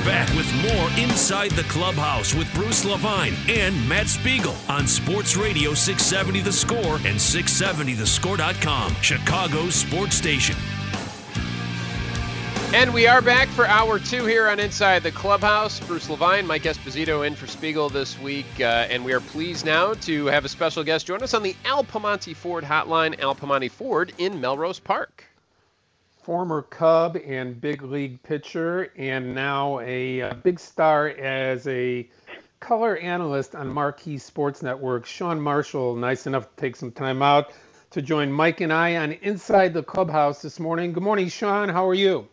We're back with more Inside the Clubhouse with Bruce Levine and Matt Spiegel on Sports Radio 670 The Score and 670thescore.com, Chicago's sports station. And we are back for hour two here on Inside the Clubhouse. Bruce Levine, Mike Esposito in for Spiegel this week. Uh, and we are pleased now to have a special guest join us on the Al Piemonte Ford hotline, Al Piemonte Ford in Melrose Park former Cub and big league pitcher, and now a, a, big star as a color analyst on Marquee Sports Network. Sean Marshall, nice enough to take some time out to join Mike and I on Inside the Clubhouse this morning. Good morning, Sean. How are you?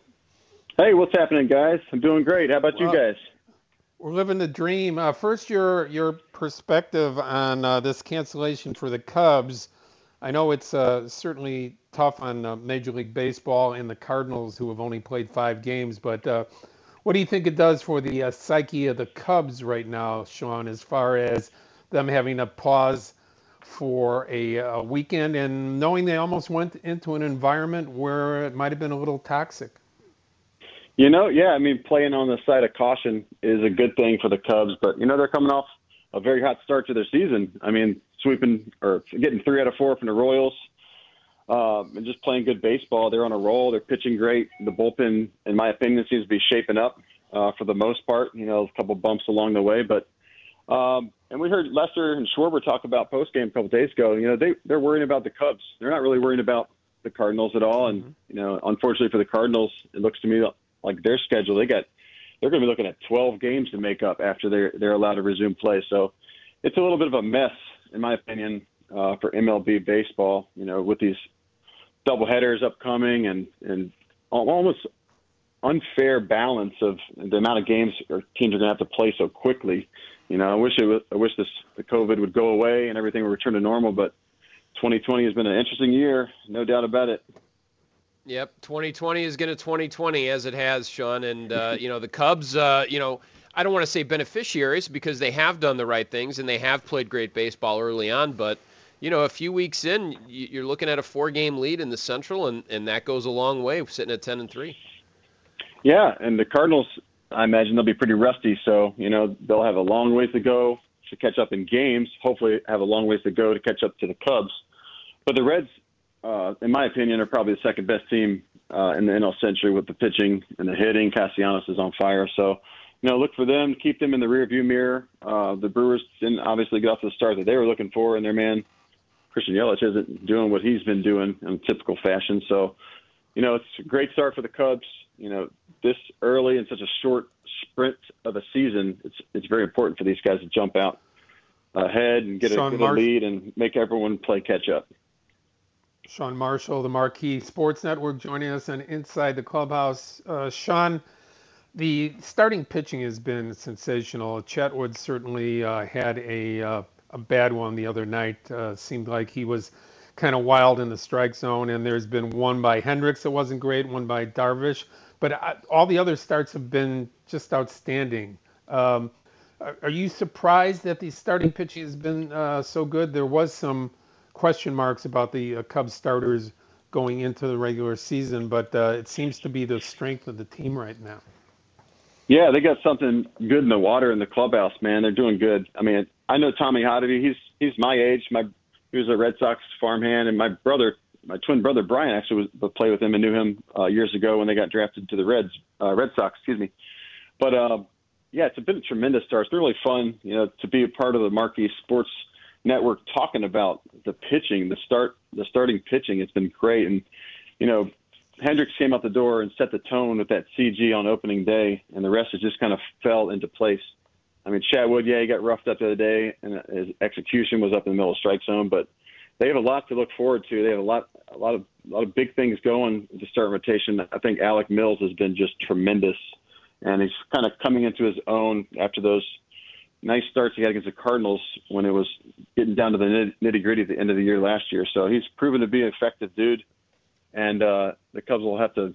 Hey, what's happening, guys? I'm doing great. How about well, you guys? We're living the dream. Uh, first, your your perspective on uh, this cancellation for the Cubs. I know it's uh, certainly tough on uh, Major League Baseball and the Cardinals, who have only played five games. But uh, what do you think it does for the uh, psyche of the Cubs right now, Sean, as far as them having a pause for a, a weekend and knowing they almost went into an environment where it might have been a little toxic? You know, yeah, I mean, playing on the side of caution is a good thing for the Cubs, but you know they're coming off a very hot start to their season. I mean, sweeping or getting three out of four from the Royals, um, and just playing good baseball. They're on a roll. They're pitching great. The bullpen, in my opinion, seems to be shaping up uh, for the most part. You know, a couple bumps along the way, but um, and we heard Lester and Schwarber talk about post game a couple days ago. You know, they they're worrying about the Cubs. They're not really worrying about the Cardinals at all. And mm-hmm. you know, unfortunately for the Cardinals, it looks to me like their schedule they got they're going to be looking at 12 games to make up after they're they're allowed to resume play. So it's a little bit of a mess, in my opinion, uh, for MLB baseball. You know, with these double headers upcoming and and almost unfair balance of the amount of games or teams are going to have to play so quickly. You know, I wish it was, I wish this the COVID would go away and everything would return to normal, but 2020 has been an interesting year, no doubt about it. Yep, 2020 is going to 2020 as it has, Sean, and uh, you know the Cubs. Uh, you know, I don't want to say beneficiaries because they have done the right things and they have played great baseball early on, but you know, a few weeks in, you're looking at a four-game lead in the Central, and, and that goes a long way, sitting at 10 and three. Yeah, and the Cardinals, I imagine they'll be pretty rusty, so you know they'll have a long ways to go to catch up in games. Hopefully, have a long ways to go to catch up to the Cubs. But the Reds, uh, in my opinion, are probably the second best team uh, in the NL Central with the pitching and the hitting. Castellanos is on fire, so you know, look for them, keep them in the rearview mirror. Uh, the Brewers didn't obviously get off the start that they were looking for, and their man Christian Yelich isn't doing what he's been doing in typical fashion. So, you know, it's a great start for the Cubs. You know, this early in such a short sprint of a season, it's it's very important for these guys to jump out ahead and get, a, get a lead and make everyone play catch up. Sean Marshall, the Marquee Sports Network, joining us on Inside the Clubhouse. Uh, Sean, the starting pitching has been sensational. Chatwood certainly uh, had a uh, a bad one the other night. Uh, seemed like he was kind of wild in the strike zone, and there's been one by Hendricks that wasn't great, one by Darvish, but uh, all the other starts have been just outstanding. Um, are you surprised that the starting pitching has been uh, so good? There was some question marks about the uh, Cubs starters going into the regular season, but uh, it seems to be the strength of the team right now. Yeah, they got something good in the water in the clubhouse, man. They're doing good. I mean, I know Tommy Hotovy. He's he's my age. My he was a Red Sox farmhand, and my brother, my twin brother Brian, actually was played with him and knew him uh, years ago when they got drafted to the Reds, uh, Red Sox. Excuse me. But uh, yeah, it's been a tremendous start. It's been really fun, you know, to be a part of the Marquee Sports Network talking about the pitching, the start, the starting pitching. It's been great, and you know, Hendricks came out the door and set the tone with that CG on opening day, and the rest has just kind of fell into place. I mean, Chatwood, yeah, he got roughed up the other day, and his execution was up in the middle of strike zone. But they have a lot to look forward to. They have a lot, a lot of, a lot of big things going to start rotation. I think Alec Mills has been just tremendous, and he's kind of coming into his own after those nice starts he had against the Cardinals when it was getting down to the nitty gritty at the end of the year last year. So he's proven to be an effective dude, and uh, the Cubs will have to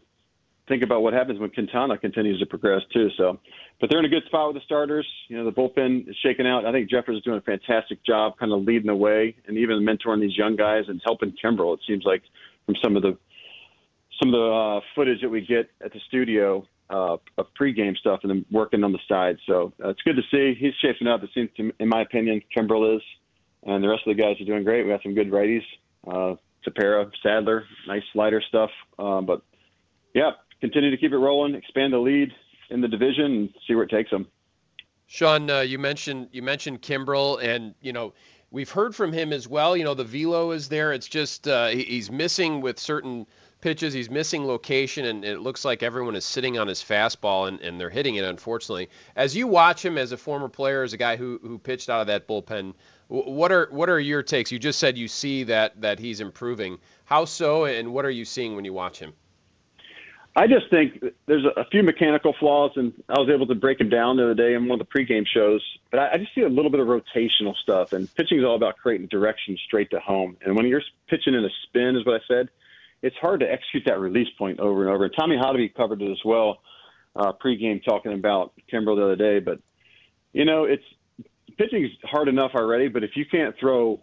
think about what happens when Quintana continues to progress too. So, but they're in a good spot with the starters. You know, the bullpen is shaking out. I think Jeffress is doing a fantastic job, kind of leading the way, and even mentoring these young guys and helping Kimbrel. It seems like from some of the some of the uh, footage that we get at the studio uh, of pregame stuff and then working on the side. So uh, it's good to see. He's shaping up. It seems, to, in my opinion, Kimbrel is, and the rest of the guys are doing great. We got some good righties. Uh, Tepera, Sadler, nice slider stuff. Um, but yeah, continue to keep it rolling, expand the lead in the division, and see where it takes them. Sean, uh, you mentioned you mentioned Kimbrel, and you know we've heard from him as well. You know the velo is there. It's just uh, he's missing with certain pitches. He's missing location, and it looks like everyone is sitting on his fastball, and, and they're hitting it, unfortunately. As you watch him as a former player, as a guy who, who pitched out of that bullpen, what are what are your takes? You just said you see that that he's improving. How so, and what are you seeing when you watch him? I just think there's a few mechanical flaws, and I was able to break him down the other day in one of the pregame shows. But I, I just see a little bit of rotational stuff, and pitching is all about creating direction straight to home. And when you're pitching in a spin, is what I said it's hard to execute that release point over and over. Tommy Hotovy covered it as well uh, pregame talking about Kimbrel the other day. But you know, it's pitching is hard enough already. But if you can't throw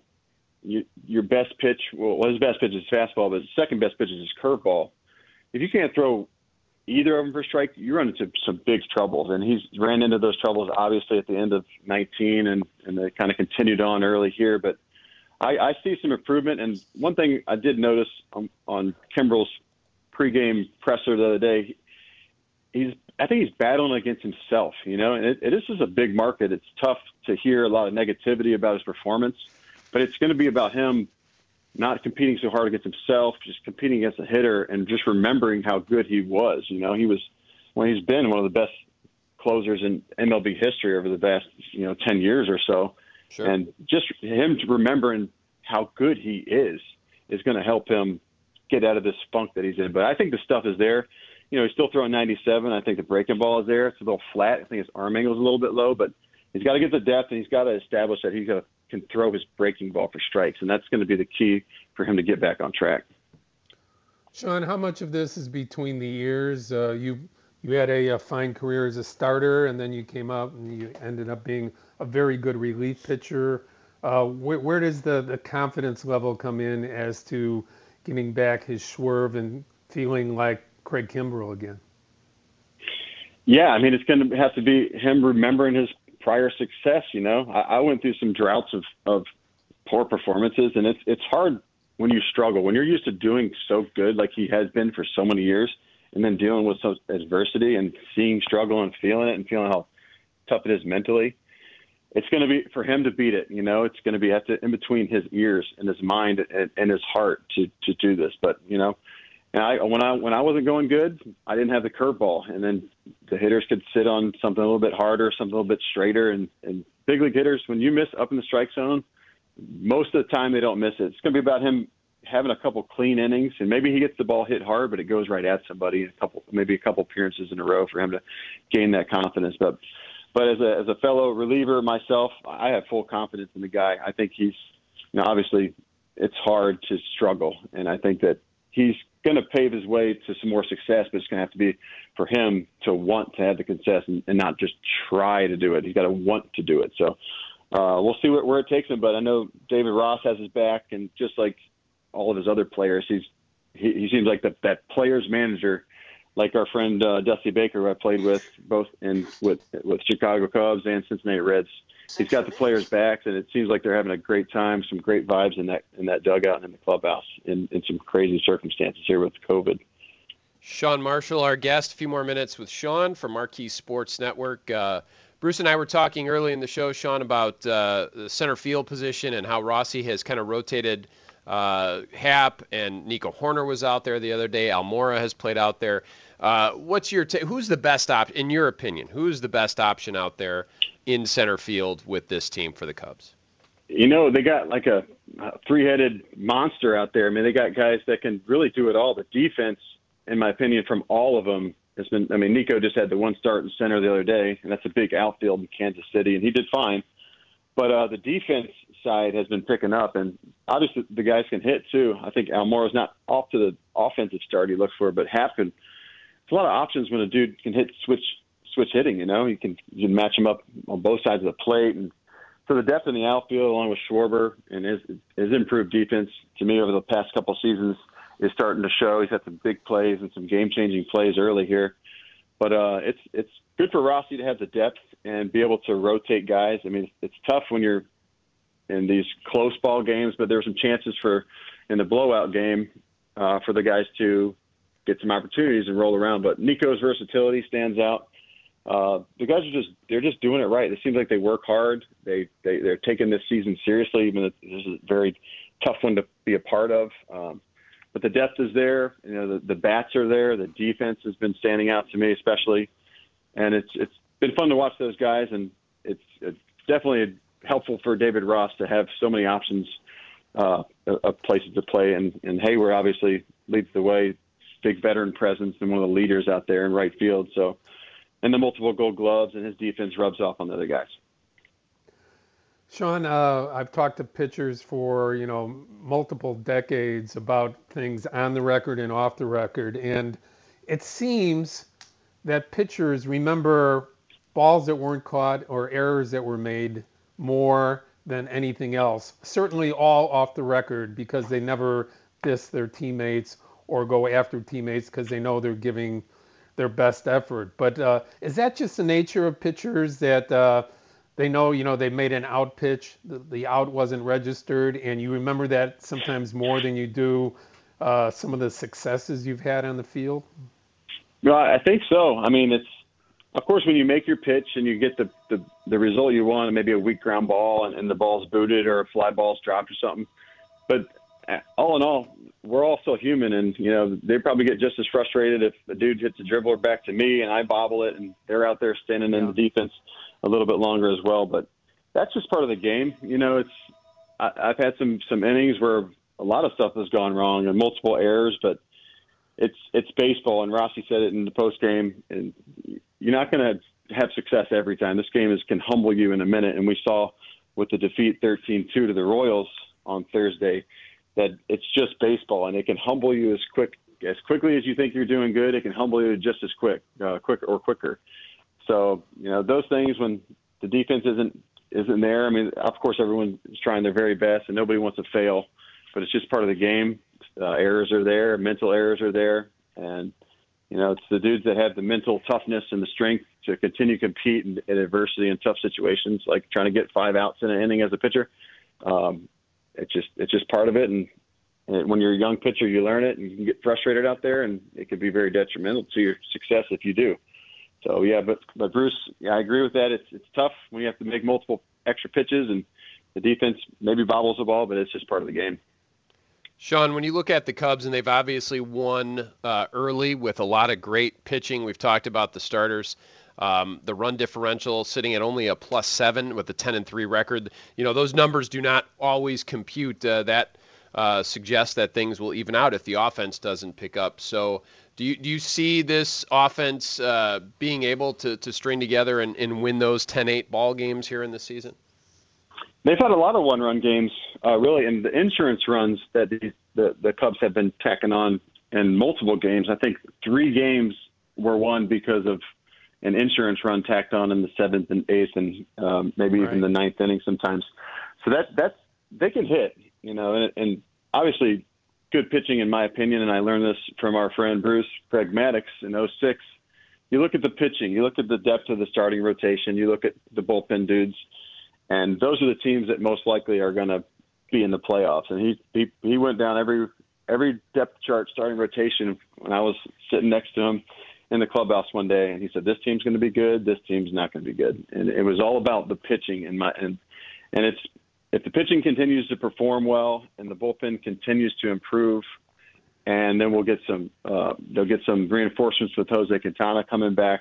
you, your best pitch, well, his best pitch is fastball, but his second best pitch is his curveball. If you can't throw either of them for strike, you run into some big troubles. And he's ran into those troubles obviously at the end of 19, and and they kind of continued on early here, but I, I see some improvement. And one thing I did notice on, on Kimbrel's pregame presser the other day, he's I think he's battling against himself. You know, and it, it, this is a big market. It's tough to hear a lot of negativity about his performance, but it's going to be about him not competing so hard against himself, just competing against a hitter, and just remembering how good he was. You know, he was when well, he's been one of the best closers in MLB history over the past you know ten years or so. Sure. And just him remembering how good he is is going to help him get out of this funk that he's in. But I think the stuff is there. You know, he's still throwing 97. I think the breaking ball is there. It's a little flat. I think his arm angle is a little bit low, but he's got to get the depth and he's got to establish that he can throw his breaking ball for strikes, and that's going to be the key for him to get back on track. Sean, how much of this is between the ears? Uh, you you had a, a, fine career as a starter, and then you came up and you ended up being a very good relief pitcher. Uh, where, where, does the, the confidence level come in as to getting back his swerve and feeling like Craig Kimbrel again? Yeah, I mean, it's going to have to be him remembering his prior success. You know, I, I went through some droughts of, of poor performances, and it's it's hard when you struggle when you're used to doing so good like he has been for so many years, and then dealing with some adversity and seeing struggle and feeling it and feeling how tough it is mentally it's going to be for him to beat it. You know, it's going to be have to in between his ears and his mind and, and his heart to to do this. But you know, and I when I when I wasn't going good, I didn't have the curveball, and then the hitters could sit on something a little bit harder, something a little bit straighter, and and big league hitters when you miss up in the strike zone, most of the time they don't miss it. It's going to be about him having a couple clean innings, and maybe he gets the ball hit hard, but it goes right at somebody. A couple, maybe a couple appearances in a row for him to gain that confidence. But but as a as a fellow reliever myself, I have full confidence in the guy. I think he's, you know, obviously it's hard to struggle, and I think that he's going to pave his way to some more success, but it's going to have to be for him to want to have the success and, and not just try to do it. He's got to want to do it. So uh, we'll see where, where it takes him. But I know David Ross has his back, and just like all of his other players, he's he, he seems like the, that player's manager like our friend uh, Dusty Baker, who I played with both in with with Chicago Cubs and Cincinnati Reds. He's got the players' backs, and it seems like they're having a great time. Some great vibes in that in that dugout and in the clubhouse in, in some crazy circumstances here with COVID. Sean Marshall, our guest. A few more minutes with Sean from Marquee Sports Network. Uh, Bruce and I were talking early in the show, Sean, about uh, the center field position and how Rossi has kind of rotated uh, Happ and Nico Hoerner was out there the other day. Almora has played out there. Uh, what's your t- who's the best option in your opinion? Who's the best option out there in center field with this team for the Cubs? you know, they got like a, a three-headed monster out there. I mean, they got guys that can really do it all. The defense, in my opinion, from all of them has been. I mean, Nico just had the one start in center the other day, and that's a big outfield in Kansas City, and he did fine. But uh, the defense side has been picking up, and obviously the guys can hit too. I think Almora's not off to the offensive start he looks for, but can. It's a lot of options when a dude can hit switch switch hitting. You know, you can you can match him up on both sides of the plate, and so the depth in the outfield, along with Schwarber and his his improved defense, to me over the past couple seasons, is starting to show. He's had some big plays and some game changing plays early here. But uh, it's it's good for Rossi to have the depth and be able to rotate guys. I mean, it's tough when you're in these close ball games, but there's some chances for in the blowout game uh, for the guys to get some opportunities and roll around. But Nico's versatility stands out. Uh, the guys are just they're just doing it right. It seems like they work hard. They, they they're taking this season seriously, even this is a very tough one to be a part of. Um, but the depth is there. You know, the, the bats are there. The defense has been standing out to me, especially, and it's it's been fun to watch those guys. And it's, it's definitely helpful for David Ross to have so many options uh, of places to play. And and Heyward obviously leads the way, big veteran presence and one of the leaders out there in right field. So, and the multiple Gold Gloves and his defense rubs off on the other guys. Sean, uh, I've talked to pitchers for you know multiple decades about things on the record and off the record, and it seems that pitchers remember balls that weren't caught or errors that were made more than anything else. Certainly all off the record because they never diss their teammates or go after teammates because they know they're giving their best effort. But uh, is that just the nature of pitchers that uh, they know, you know, they made an out pitch, the, the, out wasn't registered, and you remember that sometimes more than you do uh, some of the successes you've had on the field? No, I think so. I mean, it's of course when you make your pitch and you get the the, the result you want, maybe a weak ground ball and, and the ball's booted or a fly ball's dropped or something. But uh, all in all, we're all still human, and you know they probably get just as frustrated if a dude hits a dribbler back to me and I bobble it, and they're out there standing yeah. in the defense a little bit longer as well. But that's just part of the game. You know, it's I, I've had some some innings where a lot of stuff has gone wrong and multiple errors, but it's it's baseball. And Rossi said it in the post game, and you're not going to have success every time. This game is can humble you in a minute, and we saw with the defeat 13-2 to the Royals on Thursday that it's just baseball, and it can humble you as quick as quickly as you think you're doing good. It can humble you just as quick, uh, quicker or quicker. So you know those things when the defense isn't isn't there. I mean, of course, everyone is trying their very best, and nobody wants to fail, but it's just part of the game. Uh, errors are there, mental errors are there, and you know it's the dudes that have the mental toughness and the strength to continue to compete in, in adversity and tough situations, like trying to get five outs in an inning as a pitcher. Um, it's just it's just part of it, and, and when you're a young pitcher, you learn it, and you can get frustrated out there, and it can be very detrimental to your success if you do. So yeah, but but Bruce, yeah, I agree with that. It's it's tough when you have to make multiple extra pitches and the defense maybe bobbles the ball, but it's just part of the game. Sean, when you look at the Cubs, and they've obviously won uh, early with a lot of great pitching. We've talked about the starters. Um, the run differential sitting at only a plus seven with a 10 and 3 record. You know, those numbers do not always compute. Uh, that uh, suggests that things will even out if the offense doesn't pick up. So, do you, do you see this offense uh, being able to, to string together and, and win those 10 8 ball games here in the season? They've had a lot of one run games, uh, really, and the insurance runs that the, the, the Cubs have been tacking on in multiple games. I think three games were won because of an insurance run tacked on in the seventh and eighth, and um, maybe right. even the ninth inning sometimes. So that that's they can hit, you know, and, and obviously good pitching in my opinion, and I learned this from our friend Bruce Greg Maddux in 06. You look at the pitching, you look at the depth of the starting rotation, you look at the bullpen dudes, and those are the teams that most likely are going to be in the playoffs. And he he he went down every every depth chart starting rotation when I was sitting next to him in the clubhouse one day, and he said, "This team's going to be good. This team's not going to be good." And it was all about the pitching and my and and it's if the pitching continues to perform well and the bullpen continues to improve, and then we'll get some uh, they'll get some reinforcements with Jose Quintana coming back.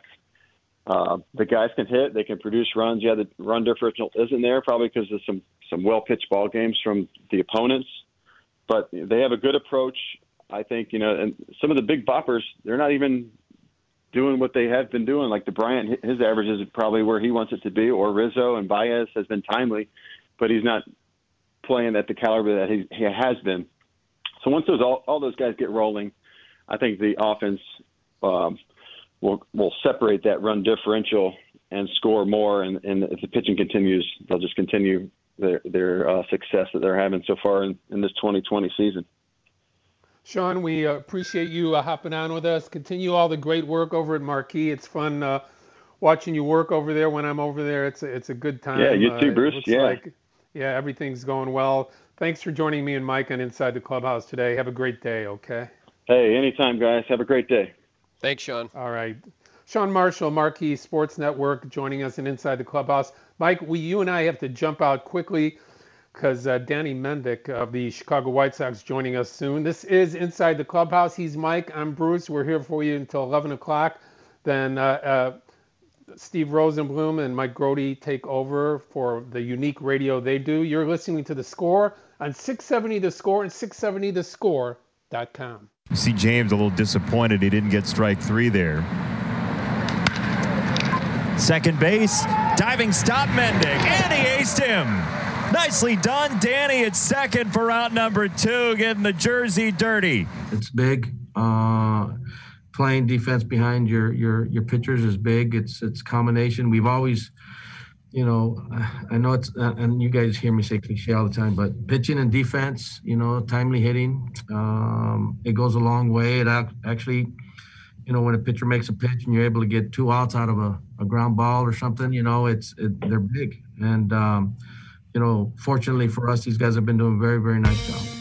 Uh, the guys can hit, they can produce runs. Yeah, the run differential isn't there probably because of some some well pitched ball games from the opponents, but they have a good approach. I think you know, and some of the big boppers, they're not even doing what they have been doing. Like the Bryant, his average is probably where he wants it to be, or Rizzo and Baez has been timely, but he's not playing at the caliber that he, he has been. So once those all, all those guys get rolling, I think the offense um, will will separate that run differential and score more. And, and if the pitching continues, they'll just continue their their uh, success that they're having so far in, in this 2020 season. Sean, we uh, appreciate you uh, hopping on with us. Continue all the great work over at Marquee. It's fun uh, watching you work over there. When I'm over there, it's a, it's a good time. Yeah, you too, Bruce. yeah. Like, yeah, everything's going well. Thanks for joining me and Mike on Inside the Clubhouse today. Have a great day, okay? Hey, anytime, guys. Have a great day. Thanks, Sean. All right. Sean Marshall, Marquee Sports Network, joining us in Inside the Clubhouse. Mike, we, you and I have to jump out quickly because uh, Danny Mendick of the Chicago White Sox joining us soon. This is Inside the Clubhouse. He's Mike. I'm Bruce. We're here for you until 11 o'clock. Then uh, uh, Steve Rosenbloom and Mike Grodsky take over for the unique radio they do. You're listening to The Score on 670 The Score and 670thescore.com. You see James a little disappointed he didn't get strike three there. Second base, diving stop Mendick, and he aced him. Nicely done, Danny at second for out number two, getting the jersey dirty. It's big. Uh, playing defense behind your your your pitchers is big. It's it's combination. We've always, you know, I know it's and you guys hear me say cliche all the time, but pitching and defense, you know, timely hitting, um, it goes a long way. It actually, you know, when a pitcher makes a pitch and you're able to get two outs out of a, a ground ball or something, you know, it's it, they're big and. Um, you know, fortunately for us, these guys have been doing a very, very nice job.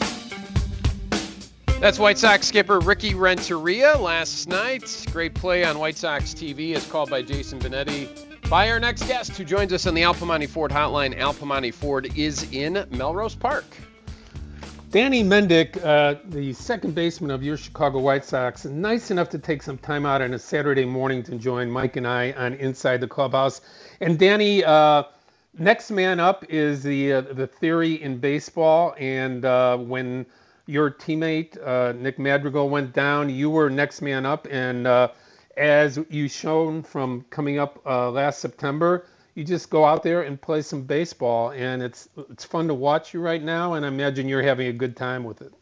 That's White Sox skipper Ricky Renteria last night. Great play on White Sox TV as called by Jason Benetti. By our next guest who joins us on the Al Piemonte Ford hotline. Al Piemonte Ford is in Melrose Park. Danny Mendick, uh, the second baseman of your Chicago White Sox, nice enough to take some time out on a Saturday morning to join Mike and I on Inside the Clubhouse. And Danny, uh, next man up is the uh, the theory in baseball, and uh, when your teammate uh, Nick Madrigal went down, you were next man up, and uh, as you shown from coming up uh, last September, you just go out there and play some baseball, and it's it's fun to watch you right now, and I imagine you're having a good time with it.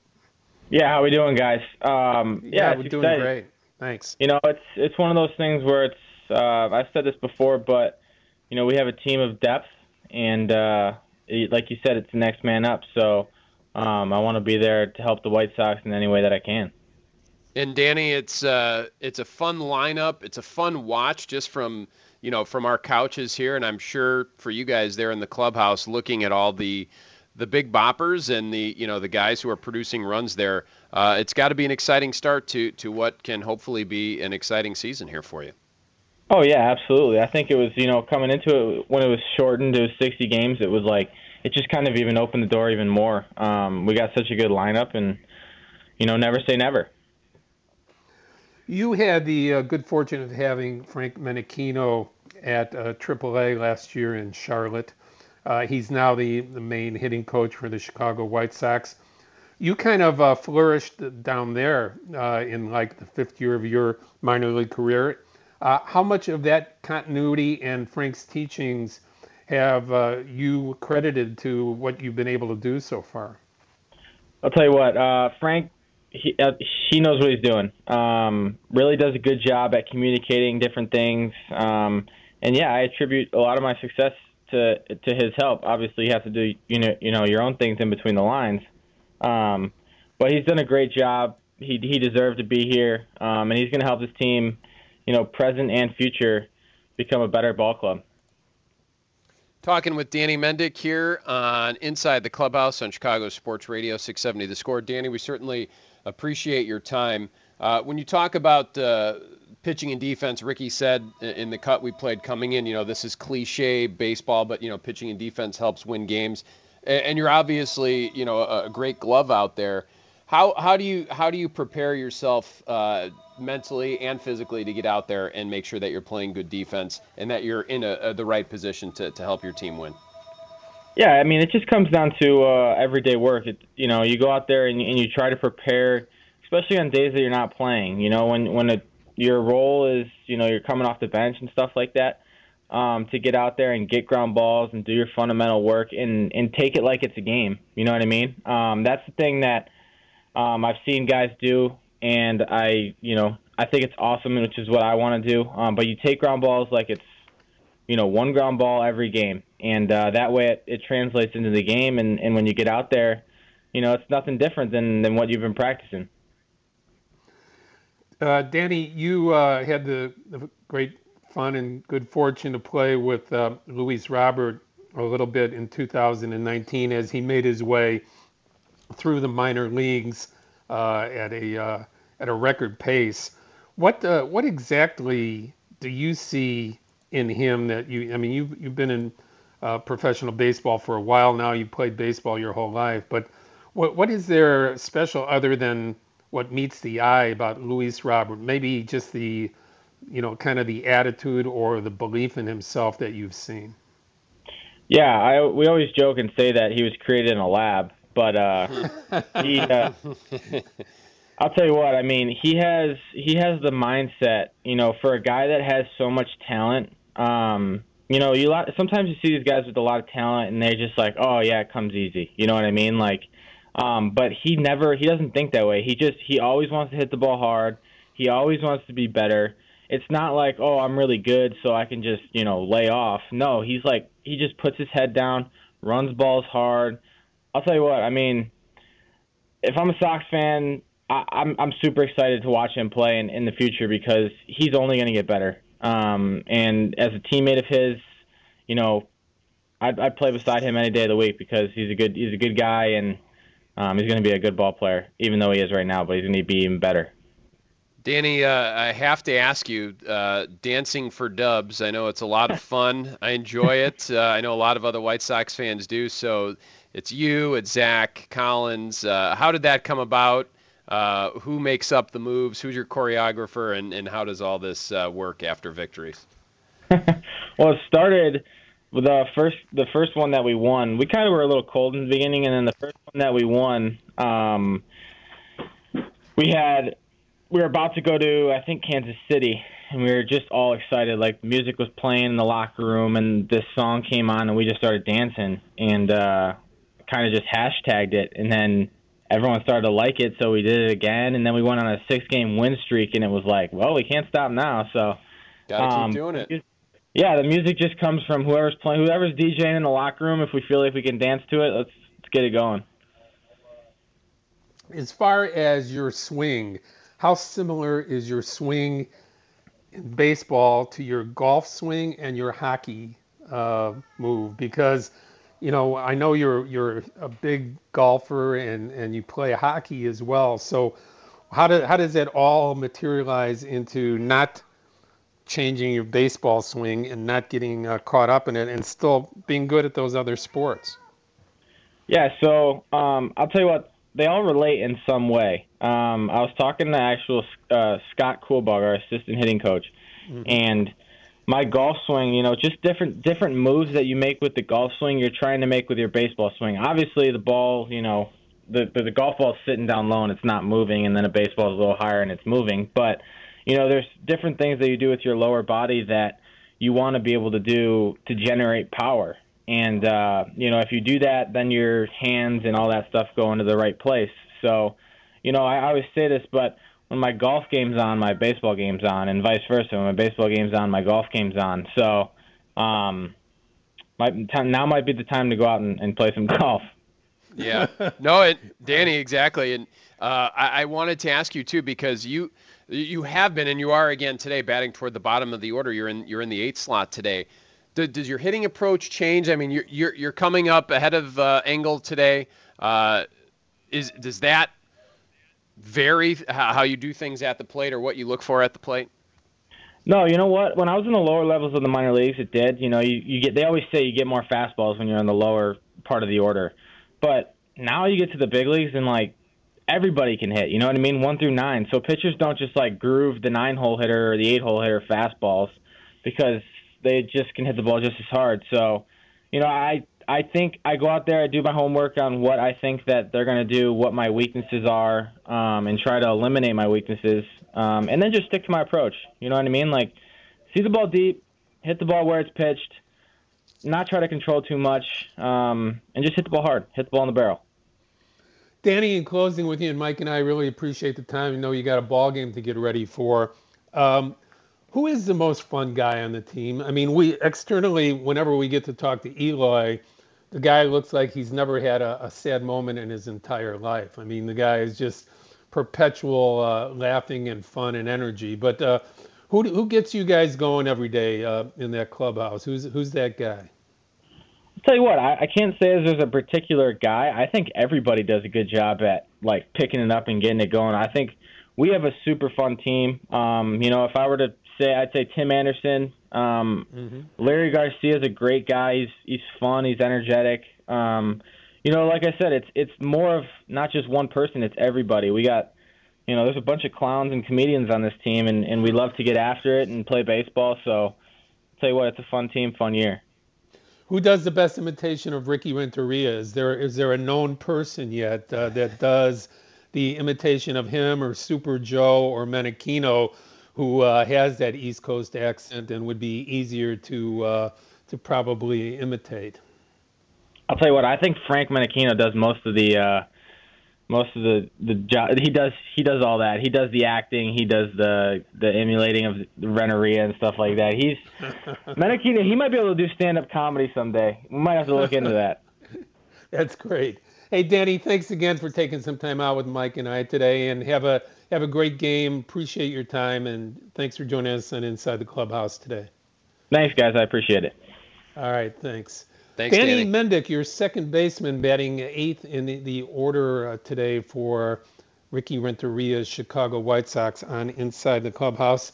Yeah, how we doing, guys? Um, yeah, yeah we're doing exciting. great. Thanks. You know, it's it's one of those things where it's uh, I've said this before, but you know we have a team of depth and uh, like you said, it's the next man up. So um, I want to be there to help the White Sox in any way that I can. And Danny, it's uh, it's a fun lineup. It's a fun watch just from you know from our couches here, and I'm sure for you guys there in the clubhouse, looking at all the the big boppers and the you know the guys who are producing runs there. Uh, it's got to be an exciting start to to what can hopefully be an exciting season here for you. Oh yeah, absolutely. I think it was you know coming into it when it was shortened to 60 games, it was like it just kind of even opened the door even more. Um, we got such a good lineup, and you know never say never. You had the uh, good fortune of having Frank Menechino at uh, AAA last year in Charlotte. Uh, he's now the, the main hitting coach for the Chicago White Sox. You kind of uh, flourished down there uh, in like the fifth year of your minor league career. Uh, how much of that continuity and Frank's teachings have uh, you credited to what you've been able to do so far? I'll tell you what, uh, Frank, he, uh, he knows what he's doing. Um, really does a good job at communicating different things. Um, and yeah, I attribute a lot of my success to to his help. Obviously, you have to do you know you know your own things in between the lines. Um, but he's done a great job. He he deserved to be here, um, and he's going to help his team you know, present and future, become a better ball club. Talking with Danny Mendick here on Inside the Clubhouse on Chicago Sports Radio 670 The Score. Danny, we certainly appreciate your time. Uh, when you talk about uh, pitching and defense, Ricky said in the cut we played coming in, you know, this is cliche baseball, but, you know, pitching and defense helps win games. And you're obviously, you know, a great glove out there. How, how do you how do you prepare yourself uh, mentally and physically to get out there and make sure that you're playing good defense and that you're in a, a, the right position to, to help your team win? Yeah, I mean, it just comes down to uh, everyday work. It, you know, you go out there and, and you try to prepare, especially on days that you're not playing. You know, when when a, your role is, you know, you're coming off the bench and stuff like that, um, to get out there and get ground balls and do your fundamental work and and take it like it's a game. You know what I mean? Um, that's the thing that um, I've seen guys do, and I, you know, I think it's awesome, which is what I want to do. Um, but you take ground balls like it's you know, one ground ball every game, and uh, that way it, it translates into the game. And, and when you get out there, you know, it's nothing different than, than what you've been practicing. Uh, Danny, you uh, had the, the, great fun and good fortune to play with uh, Luis Robert a little bit in 2019 as he made his way through the minor leagues at a uh, at a record pace. What uh, what exactly do you see in him that you I mean you you've been in uh, professional baseball for a while now. You played baseball your whole life, but what what is there special other than what meets the eye about Luis Robert? Maybe just the you know kind of the attitude or the belief in himself that you've seen. Yeah, I we always joke and say that he was created in a lab, but uh, he. Uh, I'll tell you what. I mean, he has he has the mindset. You know, for a guy that has so much talent, um, you know, you lot, sometimes you see these guys with a lot of talent, and they're just like, oh yeah, it comes easy. You know what I mean? Like, um, but he never, he doesn't think that way. He just, he always wants to hit the ball hard. He always wants to be better. It's not like, oh, I'm really good, so I can just, you know, lay off. No, he's like, he just puts his head down, runs balls hard. I'll tell you what. I mean, if I'm a Sox fan, I, I'm I'm super excited to watch him play in, in the future because he's only going to get better. Um, and as a teammate of his, you know, I'd, I'd play beside him any day of the week because he's a good he's a good guy and um, he's going to be a good ball player, even though he is right now. But he's going to be even better. Danny, uh, I have to ask you, uh, dancing for Dubs. I know it's a lot of fun. I enjoy it. Uh, I know a lot of other White Sox fans do. So it's you, it's Zack Collins. Uh, how did that come about? Uh, who makes up the moves? Who's your choreographer, and, and how does all this uh, work after victories? well, it started with the first the first one that we won. We kind of were a little cold in the beginning, and then the first one that we won, um, we had we were about to go to I think Kansas City, and we were just all excited. Like music was playing in the locker room, and this song came on, and we just started dancing and uh, kind of just hashtagged it, and then everyone started to like it, so we did it again, and then we went on a six-game win streak, and it was like, well, we can't stop now. So gotta um, keep doing it. Yeah, the music just comes from whoever's playing, whoever's DJing in the locker room. If we feel like we can dance to it, let's let's get it going. As far as your swing, how similar is your swing in baseball to your golf swing and your hockey uh, move? Because you know, I know you're you're a big golfer and and you play hockey as well. So how does how does that all materialize into not changing your baseball swing and not getting uh, caught up in it and still being good at those other sports? Yeah, so um, I'll tell you what, they all relate in some way. Um, I was talking to actual uh, Scott Coolbaugh, our assistant hitting coach, mm-hmm. and my golf swing, you know, just different different moves that you make with the golf swing you're trying to make with your baseball swing. Obviously, the ball, you know, the the, the golf ball's sitting down low and it's not moving, and then a baseball is a little higher and it's moving. But you know, there's different things that you do with your lower body that you want to be able to do to generate power. And uh, you know, if you do that, then your hands and all that stuff go into the right place. So, you know, I, I always say this, but when my golf game's on, my baseball game's on, and vice versa. When my baseball game's on, my golf game's on. So, um, my, now might be the time to go out and, and play some golf. Yeah, no, it, Danny, exactly. And uh, I, I wanted to ask you too because you you have been and you are again today batting toward the bottom of the order. You're in you're in the eighth slot today. Does, does your hitting approach change? I mean, you're you're, you're coming up ahead of uh, Engel today. Uh, is does that vary how you do things at the plate or what you look for at the plate? No, you know what? When I was in the lower levels of the minor leagues, it did. You know, you, you get they always say you get more fastballs when you're in the lower part of the order, but now you get to the big leagues and like everybody can hit. You know what I mean? One through nine. So pitchers don't just like groove the nine hole hitter or the eight hole hitter fastballs because they just can hit the ball just as hard. So, you know, I I think I go out there, I do my homework on what I think that they're going to do, what my weaknesses are, um, and try to eliminate my weaknesses, um, and then just stick to my approach. You know what I mean? Like, see the ball deep, hit the ball where it's pitched, not try to control too much, um, and just hit the ball hard, hit the ball in the barrel. Danny, in closing with you and Mike and I really appreciate the time. You know you got a ball game to get ready for. Um, who is the most fun guy on the team? I mean, we externally, whenever we get to talk to Eloy, the guy looks like he's never had a, a sad moment in his entire life. I mean, the guy is just perpetual uh, laughing and fun and energy. But uh, who who gets you guys going every day uh, in that clubhouse? Who's who's that guy? I'll tell you what, I, I can't say there's a particular guy. I think everybody does a good job at like picking it up and getting it going. I think we have a super fun team. Um, you know, if I were to say, I'd say Tim Anderson. Um, mm-hmm. Leury Garcia is a great guy. He's he's fun. He's energetic. Um, you know, like I said, it's it's more of not just one person. It's everybody. We got, you know, there's a bunch of clowns and comedians on this team, and and we love to get after it and play baseball. So, I'll tell you what, it's a fun team, fun year. Who does the best imitation of Ricky Renteria? Is there is there a known person yet uh, that does the imitation of him or Super Joe or Menechino? Who uh, has that East Coast accent and would be easier to uh, to probably imitate. I'll tell you what. I think Frank Menechino does most of the uh, most of the the job. He does he does all that. He does the acting. He does the the emulating of the Renteria and stuff like that. He's Menechino. He might be able to do stand up comedy someday. We might have to look into that. That's great. Hey, Danny, thanks again for taking some time out with Mike and I today, and have a have a great game. Appreciate your time, and thanks for joining us on Inside the Clubhouse today. Thanks, guys. I appreciate it. All right, thanks. Thanks, Danny, Danny. Mendick, your second baseman, batting eighth in the, the order uh, today for Ricky Renteria's Chicago White Sox on Inside the Clubhouse.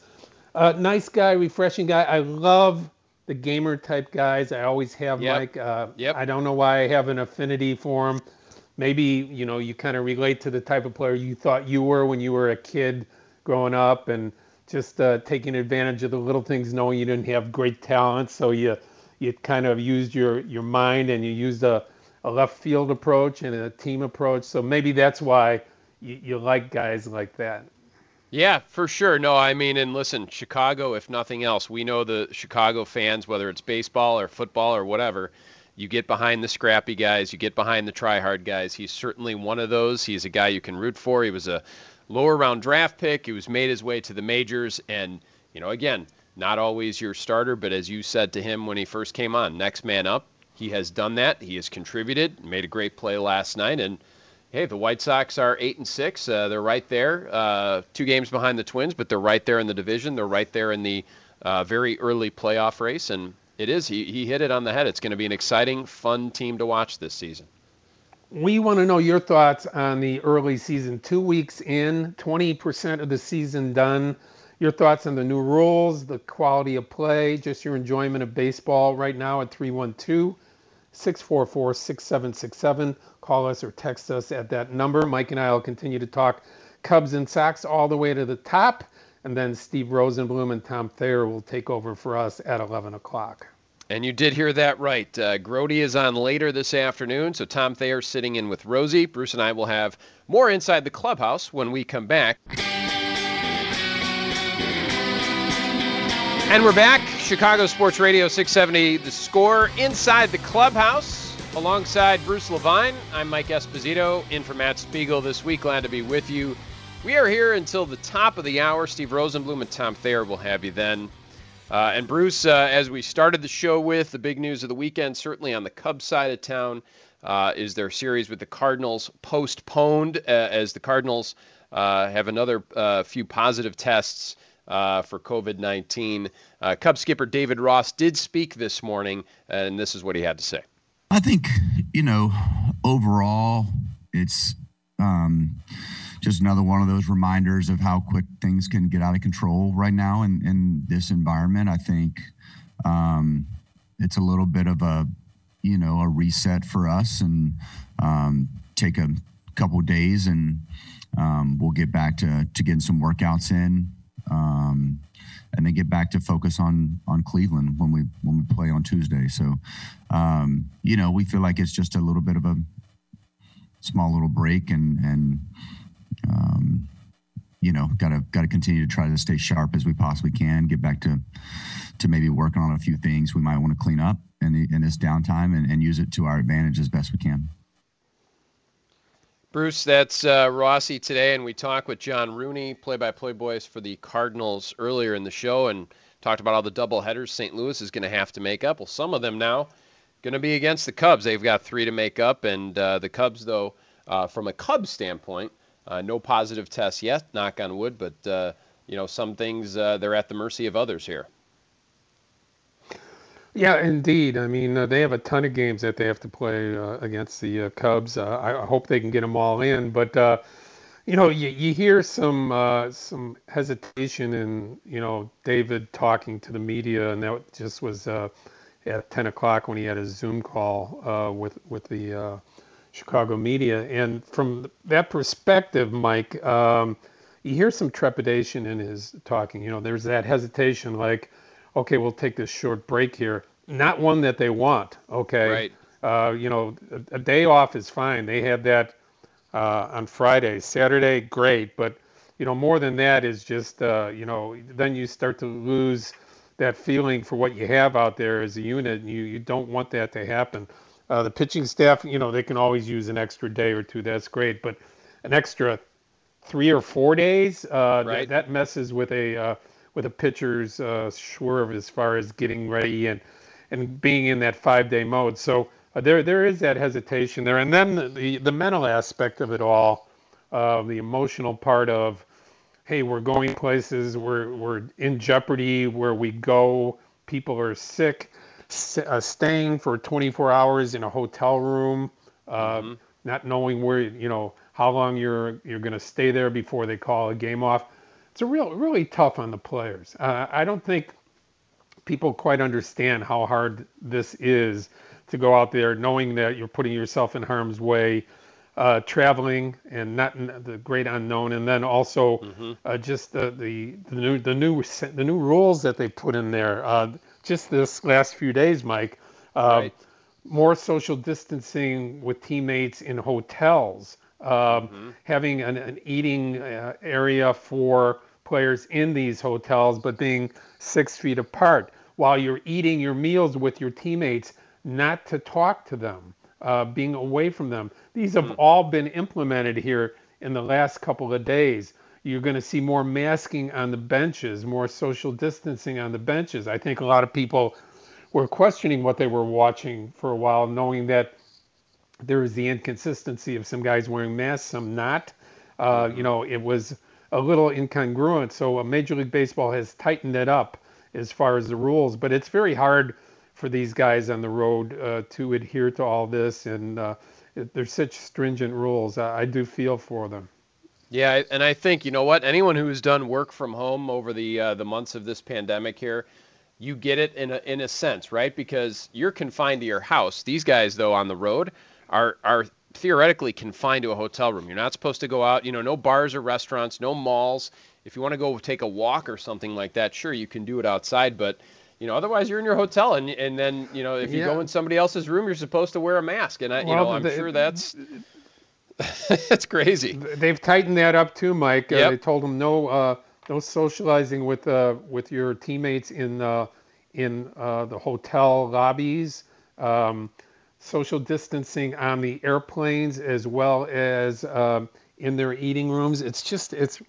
Uh, nice guy, refreshing guy. I love the gamer type guys. I always have, Yep. Mike. Uh, Yep. I don't know why I have an affinity for him maybe you know you kind of relate to the type of player you thought you were when you were a kid growing up and just uh, taking advantage of the little things knowing you didn't have great talent. So you you kind of used your your mind and you used a, a left field approach and a team approach. So maybe that's why you, you like guys like that. Yeah, for sure. No, I mean, and listen, Chicago, if nothing else, we know the Chicago fans, whether it's baseball or football or whatever, you get behind the scrappy guys, you get behind the try hard guys. He's certainly one of those. He's a guy you can root for. He was a lower round draft pick. He was made his way to the majors. And, you know, again, not always your starter, but as you said to him when he first came on, next man up. He has done that. He has contributed, made a great play last night. And, hey, the White Sox are eight and six. Uh, they're right there, uh, two games behind the Twins, but they're right there in the division. They're right there in the uh, very early playoff race, and it is. He he hit it on the head. It's going to be an exciting, fun team to watch this season. we want to know your thoughts on the early season two weeks in 20% of the season done your thoughts on the new rules the quality of play just your enjoyment of baseball right now at 312 644 6767 call us or text us at that number mike and i will continue to talk cubs and sox all the way to the top and then steve rosenbloom and tom thayer will take over for us at 11 o'clock And you did hear that right. Uh, Grodsky is on later this afternoon, so Tom Thayer sitting in with Rosie. Bruce and I will have more inside the clubhouse when we come back. And we're back. Chicago Sports Radio 670, the score inside the clubhouse. Alongside Bruce Levine, I'm Mike Esposito, in for Matt Spiegel this week. Glad to be with you. We are here until the top of the hour. Steve Rosenbloom and Tom Thayer will have you then. Uh, and Bruce, uh, as we started the show with, the big news of the weekend, certainly on the Cubs side of town, uh, is their series with the Cardinals postponed uh, as the Cardinals uh, have another uh, few positive tests for COVID 19. Uh, Cubs skipper David Ross did speak this morning, and this is what he had to say. I think, you know, overall, it's um, just another one of those reminders of how quick things can get out of control right now in, in this environment. I think um, it's a little bit of a, you know, a reset for us and um, take a couple days and um, we'll get back to, to getting some workouts in. Um, and then get back to focus on on Cleveland when we when we play on Tuesday. So, um, you know, we feel like it's just a little bit of a small little break, and and um, you know, gotta gotta continue to try to stay sharp as we possibly can. Get back to to maybe working on a few things we might want to clean up in, the, in this downtime and, and use it to our advantage as best we can. Bruce, that's uh, Rossi today, and we talked with John Rooney, play-by-play boys for the Cardinals earlier in the show, and talked about all the double headers St. Louis is going to have to make up. Well, some of them now going to be against the Cubs. They've got three to make up, and uh, the Cubs, though, uh, from a Cubs standpoint, uh, no positive tests yet, knock on wood, but uh, you know some things uh, they're at the mercy of others here. Yeah, indeed. I mean, uh, they have a ton of games that they have to play uh, against the uh, Cubs. Uh, I hope they can get them all in, but uh, you know, you, you hear some uh, some hesitation in you know David talking to the media, and that just was at 10 o'clock when he had a Zoom call with with the Chicago media. And from that perspective, Mike, um, you hear some trepidation in his talking. You know, there's that hesitation, like okay, we'll take this short break here. Not one that they want. Okay. Right. Uh, you know, a, a, day off is fine. They had that uh, on Friday. Saturday, great. But, you know, more than that is just, uh, you know, then you start to lose that feeling for what you have out there as a unit. And you, you don't want that to happen. Uh, the pitching staff, you know, they can always use an extra day or two. That's great. But an extra three or four days, uh, right. th- that messes with a uh, with a pitcher's uh, swerve as far as getting ready and and being in that five day mode. So uh, there there is that hesitation there, and then the the mental aspect of it all, uh, the emotional part of, hey, we're going places, we're we're in jeopardy where we go, people are sick, uh, staying for 24 hours in a hotel room, uh, mm-hmm. not knowing where you know how long you're you're going to stay there before they call a game off it's a real really tough on the players. Uh, I don't think people quite understand how hard this is to go out there knowing that you're putting yourself in harm's way, uh, traveling and not the great unknown, and then also mm-hmm. uh, just the, the the new the new the new rules that they put in there. Uh, just this last few days, Mike. Uh, right. More social distancing with teammates in hotels um, mm-hmm. having an, an eating uh, area for players in these hotels, but being six feet apart while you're eating your meals with your teammates, not to talk to them, uh, being away from them. These have mm. all been implemented here in the last couple of days. You're going to see more masking on the benches, more social distancing on the benches. I think a lot of people were questioning what they were watching for a while, knowing that there was the inconsistency of some guys wearing masks, some not. Uh, you know, it was a little incongruent. So uh, Major League Baseball has tightened it up as far as the rules, but it's very hard for these guys on the road uh, to adhere to all this, and uh, there's such stringent rules. I, I, do feel for them. Yeah, and I think you know what? Anyone who has done work from home over the uh, the months of this pandemic here, you get it in a in a sense, right? Because you're confined to your house. These guys, though, on the road are are theoretically confined to a hotel room. You're not supposed to go out, you know, no bars or restaurants, no malls. If you want to go take a walk or something like that, sure, you can do it outside, but you know, otherwise you're in your hotel and and then, you know, if you yeah. go in somebody else's room, you're supposed to wear a mask. And I, well, you know, I'm the, sure that's that's crazy. They've tightened that up too, Mike. Uh, they told them no uh, no socializing with uh, with your teammates in uh, in uh, the hotel lobbies. Um, social distancing on the airplanes as well as um, in their eating rooms. It's just it's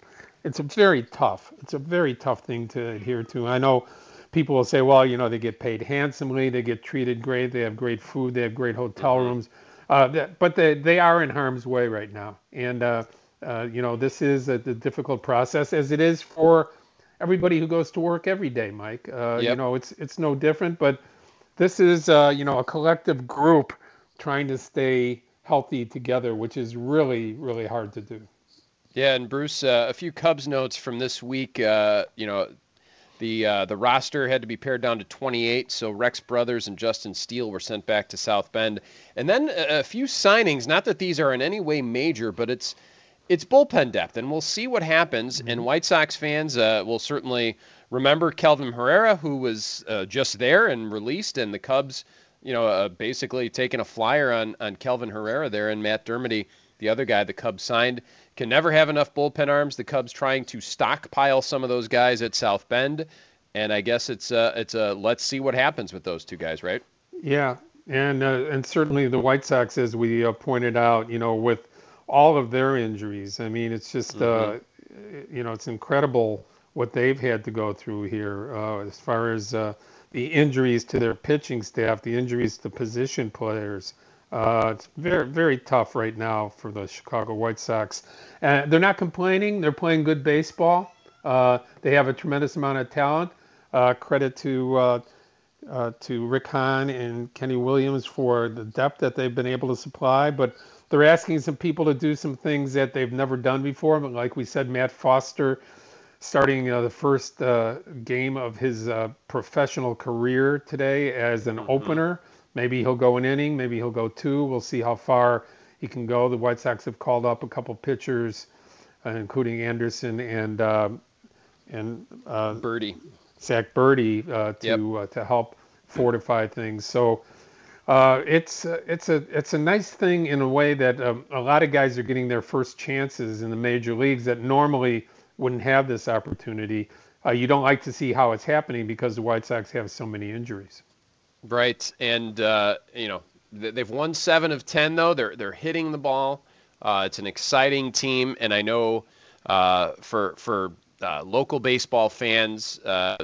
it's a very tough. It's a very tough thing to adhere to. I know people will say, well, you know, they get paid handsomely, they get treated great, they have great food, they have great hotel mm-hmm. rooms, uh, but they they are in harm's way right now, and uh, uh, you know this is a, a, difficult process as it is for everybody who goes to work every day, Mike. Uh, yep. You know, it's it's no different, but this is uh, you know a collective group trying to stay healthy together, which is really really hard to do. Yeah, and Bruce, uh, a few Cubs notes from this week. Uh, you know, the uh, the roster had to be pared down to 28, so Rex Brothers and Justin Steele were sent back to South Bend, and then a, a few signings. Not that these are in any way major, but it's it's bullpen depth, and we'll see what happens. Mm-hmm. And White Sox fans uh, will certainly remember Kelvin Herrera, who was uh, just there and released, and the Cubs, you know, uh, basically taking a flyer on on Kelvin Herrera there, and Matt Dermody, the other guy the Cubs signed, can never have enough bullpen arms. The Cubs trying to stockpile some of those guys at South Bend, and I guess it's uh, it's a let's see what happens with those two guys, right? Yeah, and uh, and certainly the White Sox, as we uh, pointed out, you know, with all of their injuries. I mean, it's just mm-hmm. uh, you know, it's incredible what they've had to go through here uh, as far as uh, the injuries to their pitching staff, the injuries to position players. Uh, it's very, very tough right now for the Chicago White Sox. And they're not complaining. They're playing good baseball. Uh, they have a tremendous amount of talent. Uh, credit to uh, uh, to Rick Hahn and Kenny Williams for the depth that they've been able to supply. But they're asking some people to do some things that they've never done before. But like we said, Matt Foster starting uh, the first uh, game of his uh, professional career today as an mm-hmm. opener. Maybe he'll go an inning, maybe he'll go two. We'll see how far he can go. The White Sox have called up a couple pitchers, uh, including Anderson and uh, and uh, Burdi, Zack Burdi, to yep. to help fortify things. So uh, it's uh, it's a it's a nice thing in a way that um, a lot of guys are getting their first chances in the major leagues that normally wouldn't have this opportunity. Uh, you don't like to see how it's happening because the White Sox have so many injuries. Right, and uh, you know they've won seven of ten though. They're they're hitting the ball. Uh, it's an exciting team, and I know uh, for for local baseball fans,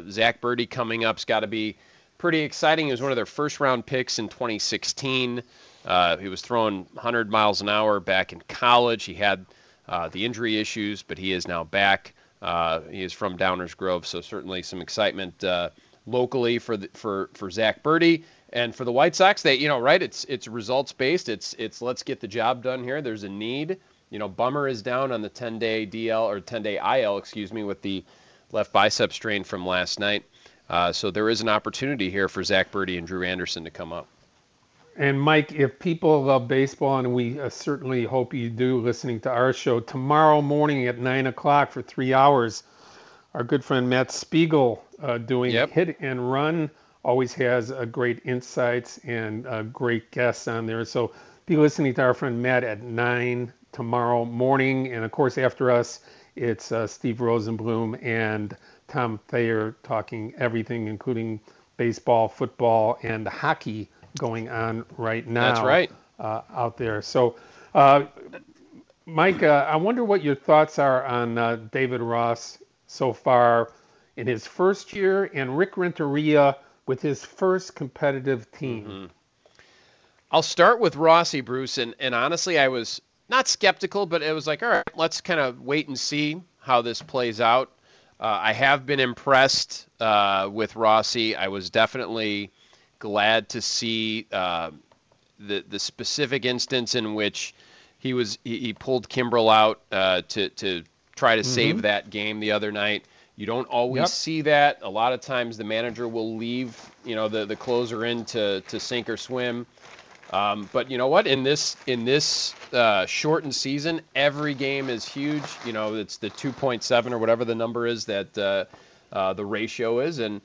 Zack Burdi coming up's got to be pretty exciting. He was one of their first round picks in 2016. Uh, he was throwing 100 miles an hour back in college. He had uh, the injury issues, but he is now back. Uh, he is from Downers Grove, so certainly some excitement uh, locally for the, for for Zack Burdi and for the White Sox. They, you know, right? It's it's results based. It's it's let's get the job done here. There's a need. You know, Bummer is down on the 10-day DL or 10-day IL, excuse me, with the left bicep strain from last night. Uh, so there is an opportunity here for Zack Burdi and Drew Anderson to come up. And Mike, if people love baseball, and we uh, certainly hope you do, listening to our show tomorrow morning at nine o'clock for three hours, our good friend Matt Spiegel uh, doing yep. hit and run always has uh, great insights and uh, great guests on there. So be listening to our friend Matt at nine tomorrow morning, and of course after us, it's uh, Steve Rosenbloom and Tom Thayer talking everything, including baseball, football, and hockey going on right now. That's right. Uh, out there. So, uh, Mike, uh, I wonder what your thoughts are on uh, David Ross so far in his first year and Rick Renteria with his first competitive team. Mm-hmm. I'll start with Rossy, Bruce, and, and honestly, I was not skeptical, but it was like, all right, let's kind of wait and see how this plays out. Uh, I have been impressed uh, with Rossy. I was definitely glad to see uh, the the specific instance in which he was he, he pulled Kimbrel out uh, to to try to mm-hmm. save that game the other night. You don't always yep. see that. A lot of times the manager will leave you know the the closer in to to sink or swim. Um, but you know what? In this in this uh, shortened season, every game is huge. You know, it's the 2.7 or whatever the number is that uh, uh, the ratio is, and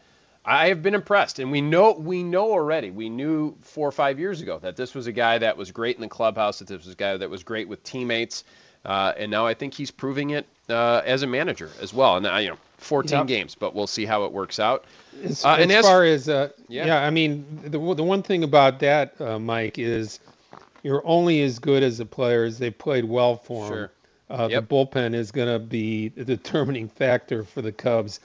I have been impressed. And we know we know already. We knew four or five years ago that this was a guy that was great in the clubhouse. That this was a guy that was great with teammates. Uh, and now I think he's proving it uh, as a manager as well. And you know, 14 yep. games, but we'll see how it works out. As, uh, as, as far as uh, yeah. yeah. I mean, the the one thing about that, uh, Mike, is you're only as good as the players they played well for. Sure. Uh, yep. The bullpen is going to be the determining factor for the Cubs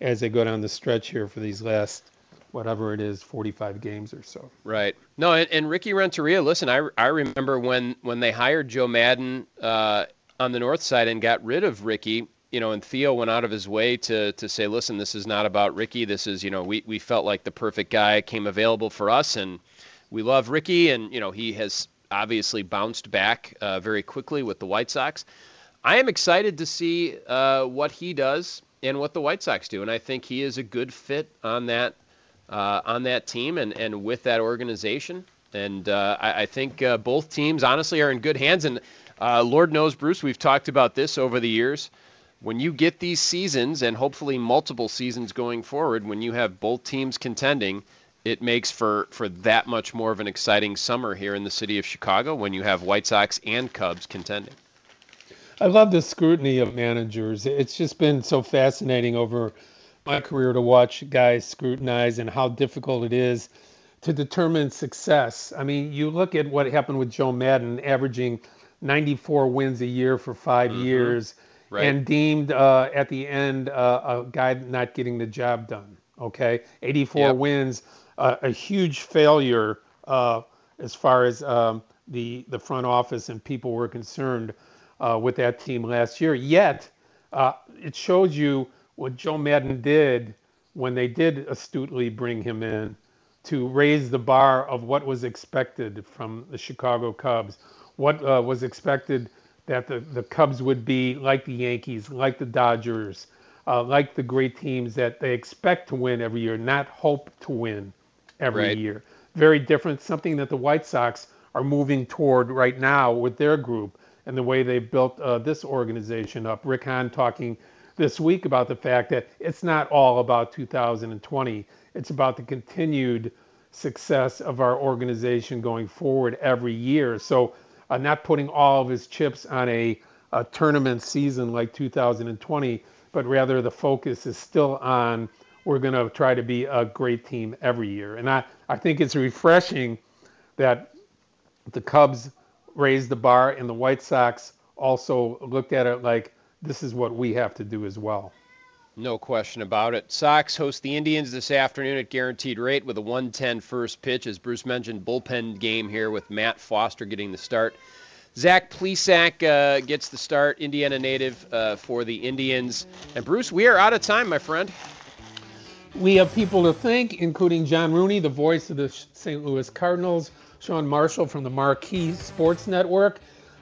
as they go down the stretch here for these last whatever it is, 45 games or so. Right. No, and, and Ricky Renteria, listen, I, I remember when, when they hired Joe Maddon uh, on the north side and got rid of Ricky, you know, and Theo went out of his way to, to say, listen, this is not about Ricky. This is, you know, we, we felt like the perfect guy came available for us, and we love Ricky, and, you know, he has obviously bounced back uh, very quickly with the White Sox. I am excited to see uh, what he does and what the White Sox do, and I think he is a good fit on that uh, on that team and, and with that organization. And uh, I, I, think uh, both teams, honestly, are in good hands. And uh, Lord knows, Bruce, we've talked about this over the years. When you get these seasons and hopefully multiple seasons going forward, when you have both teams contending, it makes for, for that much more of an exciting summer here in the city of Chicago when you have White Sox and Cubs contending. I love the scrutiny of managers. It's just been so fascinating over my career to watch guys scrutinize and how difficult it is to determine success. I mean, you look at what happened with Joe Maddon, averaging 94 wins a year for 5 mm-hmm. years right. and deemed uh, at the end uh, a guy not getting the job done. Okay, 84 yep. wins, uh, a huge failure uh, as far as um, the the front office and people were concerned uh, with that team last year. Yet, uh, it shows you what Joe Maddon did when they did astutely bring him in to raise the bar of what was expected from the Chicago Cubs, what was expected that the, the Cubs would be like the Yankees, like the Dodgers, uh, like the great teams that they expect to win every year, not hope to win every right. year. Very different, something that the White Sox are moving toward right now with their group and the way they've built uh, this organization up. Rick Hahn talking this week about the fact that it's not all about 2020, it's about the continued success of our organization going forward every year. So uh, not putting all of his chips on a, a tournament season like 2020, but rather the focus is still on we're going to try to be a great team every year. And I, I think it's refreshing that the Cubs raised the bar and the White Sox also looked at it like this is what we have to do as well. No question about it. Sox host the Indians this afternoon at guaranteed rate with a 110 first pitch. As Bruce mentioned, bullpen game here with Matt Foster getting the start. Zach Plesac uh, gets the start, Indiana native uh, for the Indians. And Bruce, we are out of time, my friend. We have people to thank, including John Rooney, the voice of the St. Louis Cardinals, Sean Marshall from the Marquee Sports Network,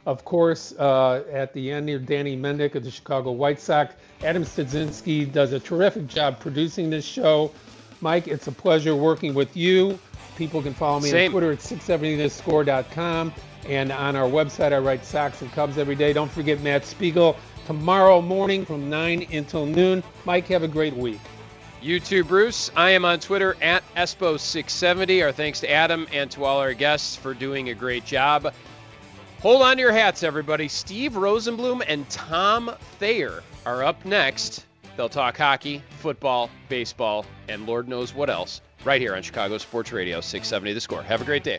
of course, uh, at the end here, Danny Mendick of the Chicago White Sox. Adam Stadzinski does a terrific job producing this show. Mike, it's a pleasure working with you. People can follow me Same. on Twitter at 670thescore.com. And on our website, I write Sox and Cubs every day. Don't forget Matt Spiegel tomorrow morning from 9 until noon. Mike, have a great week. You too, Bruce. I am on Twitter at Espo670. Our thanks to Adam and to all our guests for doing a great job. Hold on to your hats, everybody. Steve Rosenbloom and Tom Thayer are up next. They'll talk hockey, football, baseball, and Lord knows what else right here on Chicago Sports Radio 670 The Score. Have a great day.